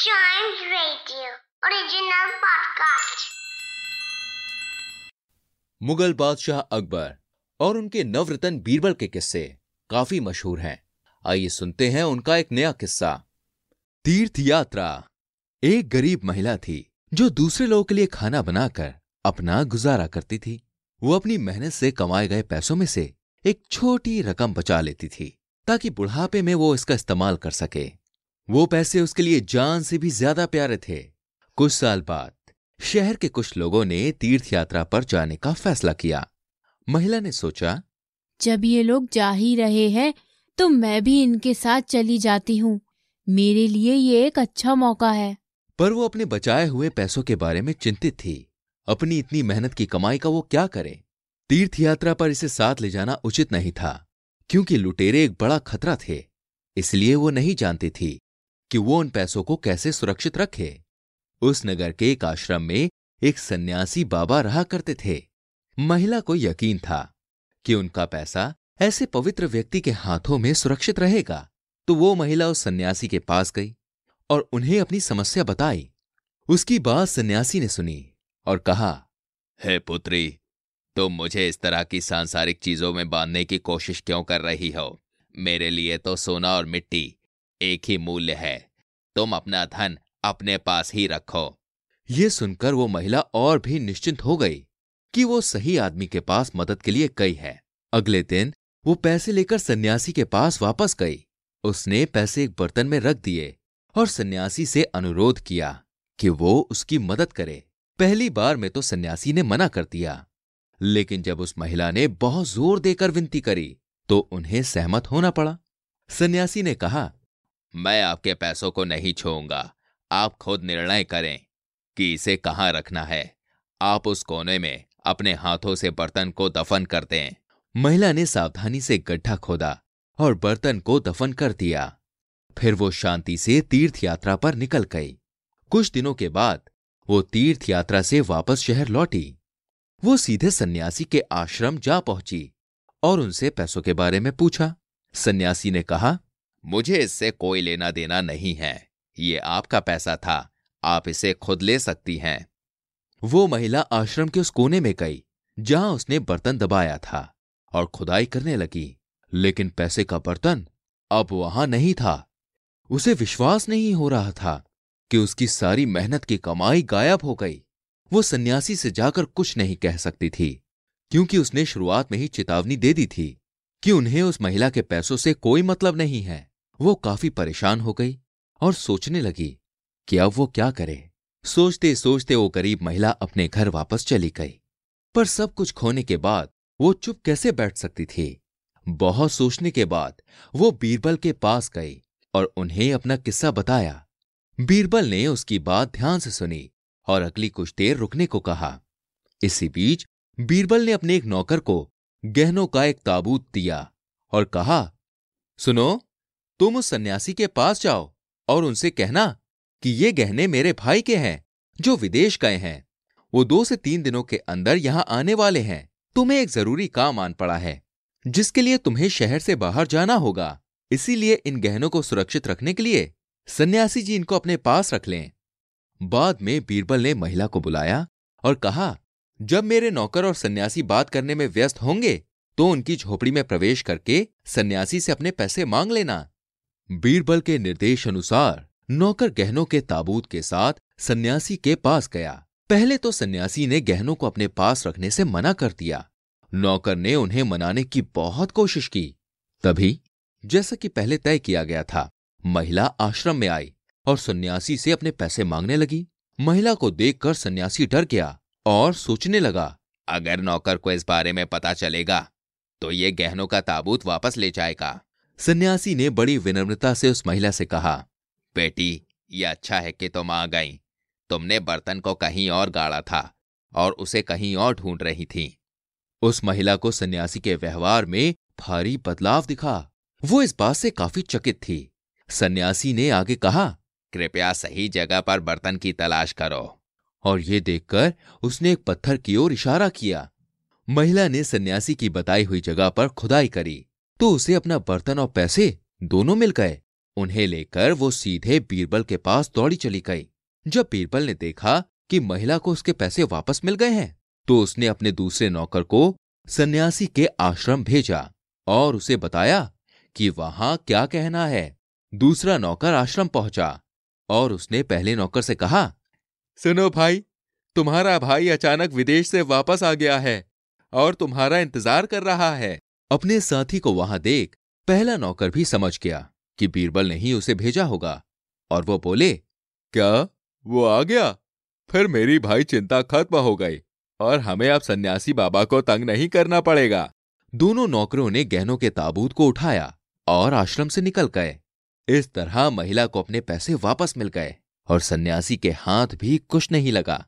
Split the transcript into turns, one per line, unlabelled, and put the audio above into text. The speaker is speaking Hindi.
Chimes Radio, original podcast.
Mughal बादशाह अकबर और उनके नवरत्न बीरबल के किस्से काफ़ी मशहूर हैं। आइए सुनते हैं उनका एक नया किस्सा। तीर्थ यात्रा एक गरीब महिला थी जो दूसरे लोगों के लिए खाना बनाकर अपना गुजारा करती थी। वो अपनी मेहनत से कमाए गए पैसों में से एक छोटी रकम बचा लेती थी ताकि बुढ़ापे में वो इसका इस्तेमाल कर सके। वो पैसे उसके लिए जान से भी ज़्यादा प्यारे थे। कुछ साल बाद शहर के कुछ लोगों ने तीर्थ यात्रा पर जाने का फैसला किया। महिला ने सोचा
जब ये लोग जा ही रहे हैं तो मैं भी इनके साथ चली जाती हूँ। मेरे लिए ये एक अच्छा मौका है।
पर वो अपने बचाए हुए पैसों के बारे में चिंतित थी। अपनी इतनी मेहनत की कमाई का वो क्या करे? तीर्थ यात्रा पर इसे साथ ले जाना उचित नहीं था क्योंकि लुटेरे एक बड़ा खतरा थे इसलिए वो नहीं जानती थी। कि वो उन पैसों को कैसे सुरक्षित रखे। उस नगर के एक आश्रम में एक सन्यासी बाबा रहा करते थे। महिला को यकीन था कि उनका पैसा ऐसे पवित्र व्यक्ति के हाथों में सुरक्षित रहेगा। तो वो महिला उस सन्यासी के पास गई और उन्हें अपनी समस्या बताई। उसकी बात सन्यासी ने सुनी और कहा, हे पुत्री, तुम मुझे इस तरह की सांसारिक चीज़ों में बांधने की कोशिश क्यों कर रही हो? मेरे लिए तो सोना और मिट्टी एक ही मूल्य है। तुम अपना धन अपने पास ही रखो। ये सुनकर वो महिला और भी निश्चिंत हो गई कि वो सही आदमी के पास मदद के लिए गई है। अगले दिन वो पैसे लेकर सन्यासी के पास वापस गई। उसने पैसे एक बर्तन में रख दिए और सन्यासी से अनुरोध किया कि वो उसकी मदद करे। पहली बार में तो सन्यासी ने मना कर दिया, लेकिन जब उस महिला ने बहुत ज़ोर देकर विनती करी तो उन्हें सहमत होना पड़ा। सन्यासी ने कहा मैं आपके पैसों को नहीं छूँगा आप खुद निर्णय करें कि इसे कहाँ रखना है। आप उस कोने में अपने हाथों से बर्तन को दफन कर दें। महिला ने सावधानी से गड्ढा खोदा और बर्तन को दफन कर दिया। फिर वो शांति से तीर्थ यात्रा पर निकल गई। कुछ दिनों के बाद वो तीर्थ यात्रा से वापस शहर लौटी। वो सीधे सन्यासी के आश्रम जा पहुँची और उनसे पैसों के बारे में पूछा। सन्यासी ने कहा मुझे इससे कोई लेना देना नहीं है। ये आपका पैसा था। आप इसे खुद ले सकती हैं। वो महिला आश्रम के उस कोने में गई, जहाँ उसने बर्तन दबाया था और खुदाई करने लगी। लेकिन पैसे का बर्तन अब वहाँ नहीं था। उसे विश्वास नहीं हो रहा था कि उसकी सारी मेहनत की कमाई गायब हो गई। वो सन्यासी से जाकर कुछ नहीं कह सकती थी, क्योंकि उसने शुरुआत में ही चेतावनी दे दी थी कि उन्हें उस महिला के पैसों से कोई मतलब नहीं है। वो काफ़ी परेशान हो गई और सोचने लगी कि अब वो क्या करे। सोचते सोचते वो गरीब महिला अपने घर वापस चली गई। पर सब कुछ खोने के बाद वो चुप कैसे बैठ सकती थी? बहुत सोचने के बाद वो बीरबल के पास गई और उन्हें अपना किस्सा बताया। बीरबल ने उसकी बात ध्यान से सुनी और अगली कुछ देर रुकने को कहा। इसी बीच बीरबल ने अपने एक नौकर को गहनों का एक ताबूत दिया और कहा, सुनो तुम उस सन्यासी के पास जाओ और उनसे कहना कि ये गहने मेरे भाई के हैं, जो विदेश गए हैं। वो दो से तीन दिनों के अंदर यहाँ आने वाले हैं। तुम्हें एक ज़रूरी काम आन पड़ा है, जिसके लिए तुम्हें शहर से बाहर जाना होगा। इसीलिए इन गहनों को सुरक्षित रखने के लिए सन्यासी जी इनको अपने पास रख लें। बाद में बीरबल ने महिला को बुलाया और कहा, जब मेरे नौकर और सन्यासी बात करने में व्यस्त होंगे तो उनकी झोपड़ी में प्रवेश करके सन्यासी से अपने पैसे मांग लेना। बीरबल के निर्देश अनुसार नौकर गहनों के ताबूत के साथ सन्यासी के पास गया। पहले तो सन्यासी ने गहनों को अपने पास रखने से मना कर दिया। नौकर ने उन्हें मनाने की बहुत कोशिश की। तभी, जैसा कि पहले तय किया गया था, महिला आश्रम में आई और सन्यासी से अपने पैसे मांगने लगी। महिला को देखकर सन्यासी डर गया और सोचने लगा, अगर नौकर को इस बारे में पता चलेगा तो ये गहनों का ताबूत वापस ले जाएगा। सन्यासी ने बड़ी विनम्रता से उस महिला से कहा, बेटी, ये अच्छा है कि तुम आ गई। तुमने बर्तन को कहीं और गाड़ा था और उसे कहीं और ढूंढ रही थी। उस महिला को सन्यासी के व्यवहार में भारी बदलाव दिखा। वो इस बात से काफ़ी चकित थी। सन्यासी ने आगे कहा, कृपया सही जगह पर बर्तन की तलाश करो। और ये देखकर उसने एक पत्थर की ओर इशारा किया। महिला ने सन्यासी की बताई हुई जगह पर खुदाई करी। तो उसे अपना बर्तन और पैसे दोनों मिल गए। उन्हें लेकर वो सीधे बीरबल के पास दौड़ी चली गई। जब बीरबल ने देखा कि महिला को उसके पैसे वापस मिल गए हैं तो उसने अपने दूसरे नौकर को सन्यासी के आश्रम भेजा और उसे बताया कि वहाँ क्या कहना है। दूसरा नौकर आश्रम पहुँचा और उसने पहले नौकर से कहा, सुनो भाई, तुम्हारा भाई अचानक विदेश से वापस आ गया है और तुम्हारा इंतज़ार कर रहा है। अपने साथी को वहाँ देख पहला नौकर भी समझ गया कि बीरबल ने ही उसे भेजा होगा। और वो बोले, क्या? वो आ गया? फिर मेरी भाई चिंता खत्म हो गई और हमें अब सन्यासी बाबा को तंग नहीं करना पड़ेगा। दोनों नौकरों ने गहनों के ताबूत को उठाया और आश्रम से निकल गए। इस तरह महिला को अपने पैसे वापस मिल गए और सन्यासी के हाथ भी कुछ नहीं लगा।